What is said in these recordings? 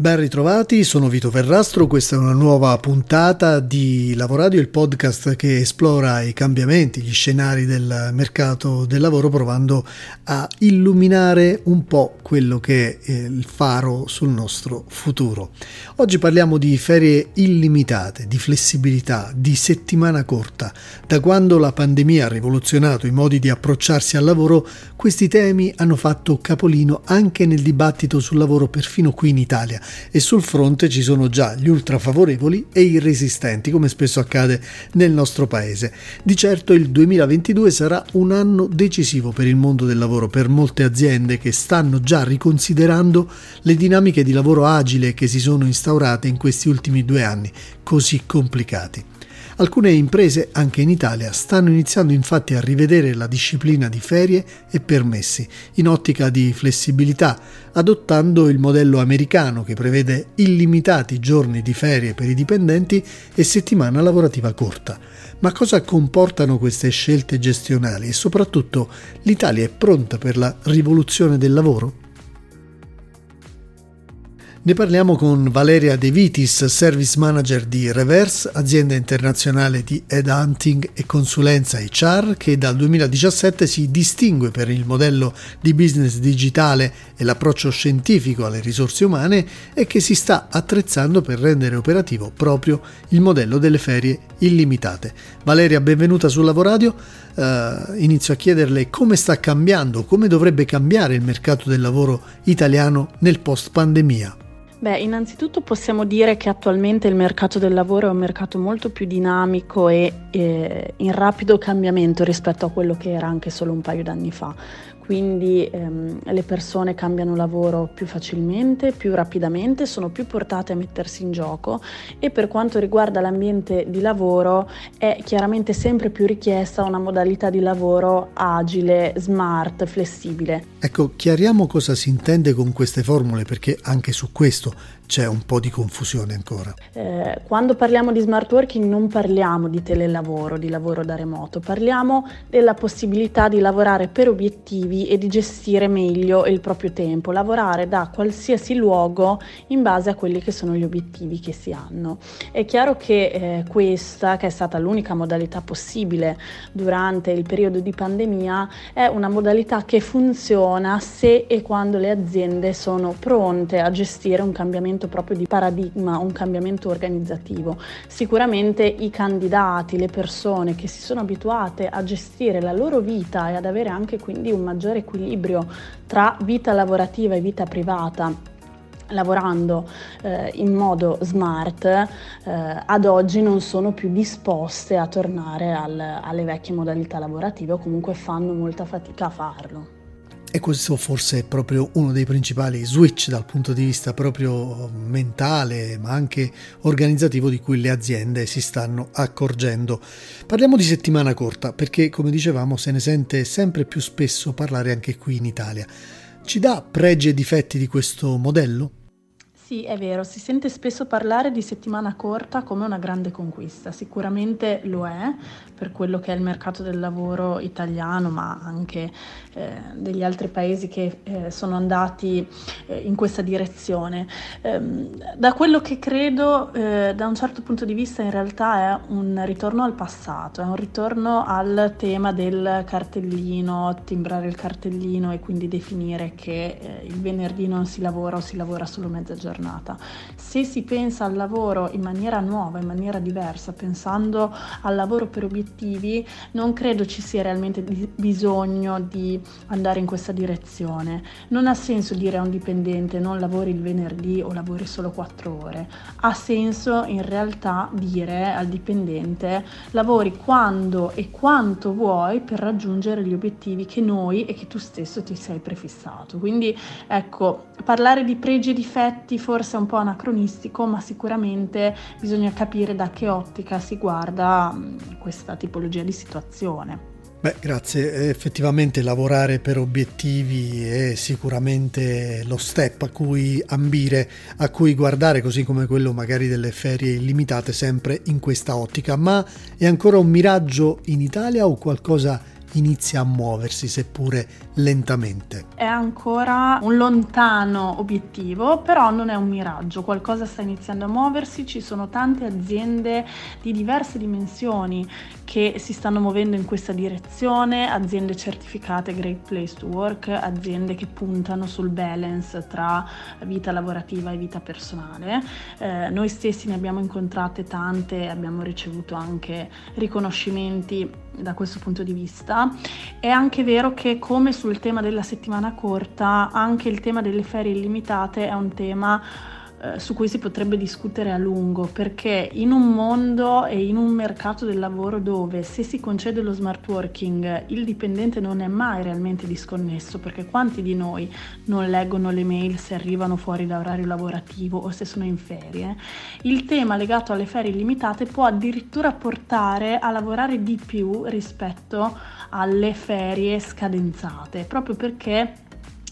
Ben ritrovati, sono Vito Ferrastro, questa è una nuova puntata di Lavoradio, il podcast che esplora i cambiamenti, gli scenari del mercato del lavoro provando a illuminare un po' quello che è il faro sul nostro futuro. Oggi parliamo di ferie illimitate, di flessibilità, di settimana corta. Da quando la pandemia ha rivoluzionato i modi di approcciarsi al lavoro, questi temi hanno fatto capolino anche nel dibattito sul lavoro perfino qui in Italia e sul fronte ci sono già gli ultrafavorevoli e i resistenti, come spesso accade nel nostro paese. Di certo il 2022 sarà un anno decisivo per il mondo del lavoro, per molte aziende che stanno già riconsiderando le dinamiche di lavoro agile che si sono instaurate in questi ultimi due anni, così complicati. Alcune imprese, anche in Italia, stanno iniziando infatti a rivedere la disciplina di ferie e permessi, in ottica di flessibilità, adottando il modello americano che prevede illimitati giorni di ferie per i dipendenti e settimana lavorativa corta. Ma cosa comportano queste scelte gestionali e soprattutto l'Italia è pronta per la rivoluzione del lavoro? Ne parliamo con Valeria De Vitis, Service Manager di Reverse, azienda internazionale di headhunting e consulenza HR che dal 2017 si distingue per il modello di business digitale e l'approccio scientifico alle risorse umane e che si sta attrezzando per rendere operativo proprio il modello delle ferie illimitate. Valeria, benvenuta sul Lavoradio. Uh, inizio a chiederle come sta cambiando, come dovrebbe cambiare il mercato del lavoro italiano nel post pandemia. Beh, innanzitutto possiamo dire che attualmente il mercato del lavoro è un mercato molto più dinamico e eh, in rapido cambiamento rispetto a quello che era anche solo un paio d'anni fa quindi ehm, le persone cambiano lavoro più facilmente, più rapidamente, sono più portate a mettersi in gioco e per quanto riguarda l'ambiente di lavoro è chiaramente sempre più richiesta una modalità di lavoro agile, smart, flessibile. Ecco, chiariamo cosa si intende con queste formule perché anche su questo c'è un po' di confusione ancora. Eh, quando parliamo di smart working non parliamo di telelavoro, di lavoro da remoto, parliamo della possibilità di lavorare per obiettivi e di gestire meglio il proprio tempo, lavorare da qualsiasi luogo in base a quelli che sono gli obiettivi che si hanno. È chiaro che eh, questa, che è stata l'unica modalità possibile durante il periodo di pandemia, è una modalità che funziona se e quando le aziende sono pronte a gestire un cambiamento cambiamento proprio di paradigma, un cambiamento organizzativo. Sicuramente i candidati, le persone che si sono abituate a gestire la loro vita e ad avere anche quindi un maggiore equilibrio tra vita lavorativa e vita privata lavorando eh, in modo smart, eh, ad oggi non sono più disposte a tornare al, alle vecchie modalità lavorative o comunque fanno molta fatica a farlo. E questo forse è proprio uno dei principali switch dal punto di vista proprio mentale, ma anche organizzativo di cui le aziende si stanno accorgendo. Parliamo di settimana corta perché, come dicevamo, se ne sente sempre più spesso parlare anche qui in Italia. Ci dà pregi e difetti di questo modello? Sì, è vero, si sente spesso parlare di settimana corta come una grande conquista, sicuramente lo è per quello che è il mercato del lavoro italiano, ma anche eh, degli altri paesi che eh, sono andati eh, in questa direzione. Ehm, da quello che credo, eh, da un certo punto di vista, in realtà è un ritorno al passato, è un ritorno al tema del cartellino, timbrare il cartellino e quindi definire che eh, il venerdì non si lavora o si lavora solo mezza giornata giornata. Se si pensa al lavoro in maniera nuova, in maniera diversa, pensando al lavoro per obiettivi, non credo ci sia realmente bisogno di andare in questa direzione. Non ha senso dire a un dipendente non lavori il venerdì o lavori solo 4 ore. Ha senso in realtà dire al dipendente lavori quando e quanto vuoi per raggiungere gli obiettivi che noi e che tu stesso ti sei prefissato. Quindi ecco, parlare di pregi e difetti forse un po' anacronistico, ma sicuramente bisogna capire da che ottica si guarda questa tipologia di situazione. Beh, grazie. Effettivamente lavorare per obiettivi è sicuramente lo step a cui ambire, a cui guardare, così come quello magari delle ferie illimitate, sempre in questa ottica. Ma è ancora un miraggio in Italia o qualcosa inizia a muoversi, seppure lentamente. È ancora un lontano obiettivo, però non è un miraggio, qualcosa sta iniziando a muoversi, ci sono tante aziende di diverse dimensioni che si stanno muovendo in questa direzione, aziende certificate Great Place to Work, aziende che puntano sul balance tra vita lavorativa e vita personale. Eh, noi stessi ne abbiamo incontrate tante, abbiamo ricevuto anche riconoscimenti da questo punto di vista. È anche vero che come sul tema della settimana corta, anche il tema delle ferie illimitate è un tema eh, su cui si potrebbe discutere a lungo, perché in un mondo e in un mercato del lavoro dove se si concede lo smart working il dipendente non è mai realmente disconnesso, perché quanti di noi non leggono le mail se arrivano fuori da orario lavorativo o se sono in ferie, il tema legato alle ferie illimitate può addirittura portare a lavorare di più rispetto alle ferie scadenzate, proprio perché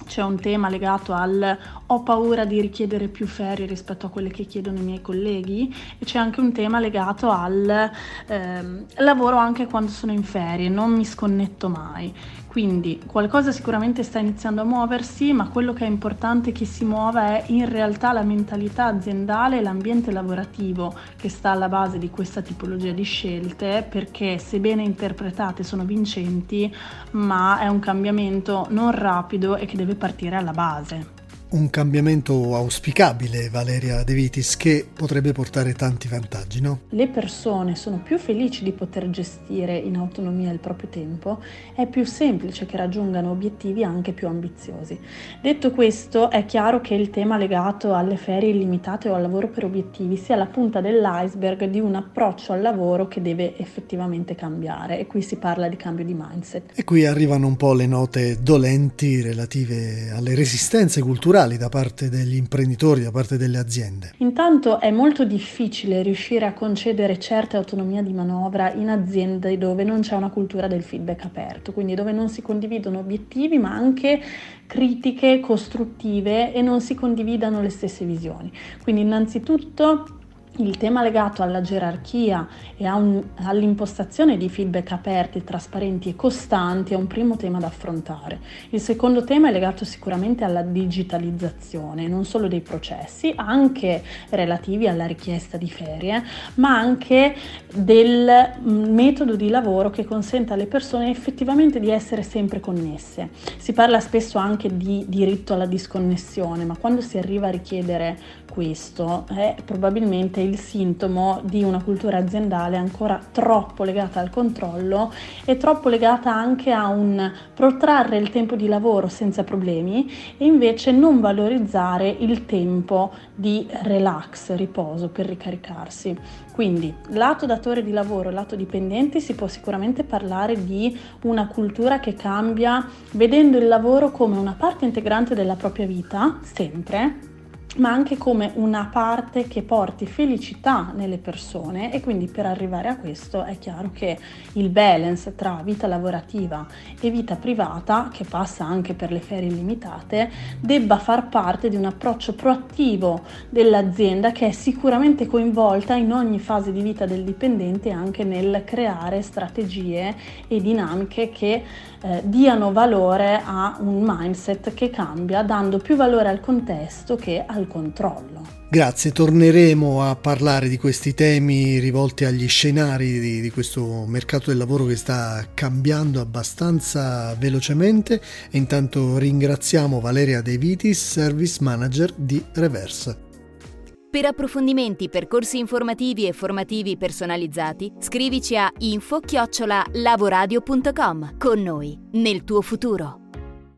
c'è un tema legato al ho paura di richiedere più ferie rispetto a quelle che chiedono i miei colleghi e c'è anche un tema legato al ehm, lavoro anche quando sono in ferie, non mi sconnetto mai. Quindi qualcosa sicuramente sta iniziando a muoversi, ma quello che è importante che si muova è in realtà la mentalità aziendale e l'ambiente lavorativo che sta alla base di questa tipologia di scelte, perché sebbene interpretate sono vincenti, ma è un cambiamento non rapido e che deve partire alla base un cambiamento auspicabile, Valeria De Vitis, che potrebbe portare tanti vantaggi, no? Le persone sono più felici di poter gestire in autonomia il proprio tempo, è più semplice che raggiungano obiettivi anche più ambiziosi. Detto questo, è chiaro che il tema legato alle ferie illimitate o al lavoro per obiettivi sia la punta dell'iceberg di un approccio al lavoro che deve effettivamente cambiare e qui si parla di cambio di mindset. E qui arrivano un po' le note dolenti relative alle resistenze culturali culturali da parte degli imprenditori, da parte delle aziende? Intanto è molto difficile riuscire a concedere certa autonomia di manovra in aziende dove non c'è una cultura del feedback aperto, quindi dove non si condividono obiettivi ma anche critiche costruttive e non si condividano le stesse visioni. Quindi innanzitutto il tema legato alla gerarchia e un, all'impostazione di feedback aperti, trasparenti e costanti è un primo tema da affrontare. Il secondo tema è legato sicuramente alla digitalizzazione, non solo dei processi, anche relativi alla richiesta di ferie, ma anche del mm, metodo di lavoro che consente alle persone effettivamente di essere sempre connesse. Si parla spesso anche di diritto alla disconnessione, ma quando si arriva a richiedere questo è probabilmente il sintomo di una cultura aziendale ancora troppo legata al controllo e troppo legata anche a un protrarre il tempo di lavoro senza problemi e invece non valorizzare il tempo di relax, riposo per ricaricarsi. Quindi, lato datore di lavoro, lato dipendenti, si può sicuramente parlare di una cultura che cambia vedendo il lavoro come una parte integrante della propria vita, sempre, ma anche come una parte che porti felicità nelle persone e quindi per arrivare a questo è chiaro che il balance tra vita lavorativa e vita privata, che passa anche per le ferie illimitate, debba far parte di un approccio proattivo dell'azienda che è sicuramente coinvolta in ogni fase di vita del dipendente anche nel creare strategie e dinamiche che eh, diano valore a un mindset che cambia dando più valore al contesto che al controllo. Grazie, torneremo a parlare di questi temi rivolti agli scenari di, di, questo mercato del lavoro che sta cambiando abbastanza velocemente e intanto ringraziamo Valeria De Vitis, Service Manager di Reverse. Per approfondimenti, percorsi informativi e formativi personalizzati, scrivici a info-lavoradio.com con noi, nel tuo futuro.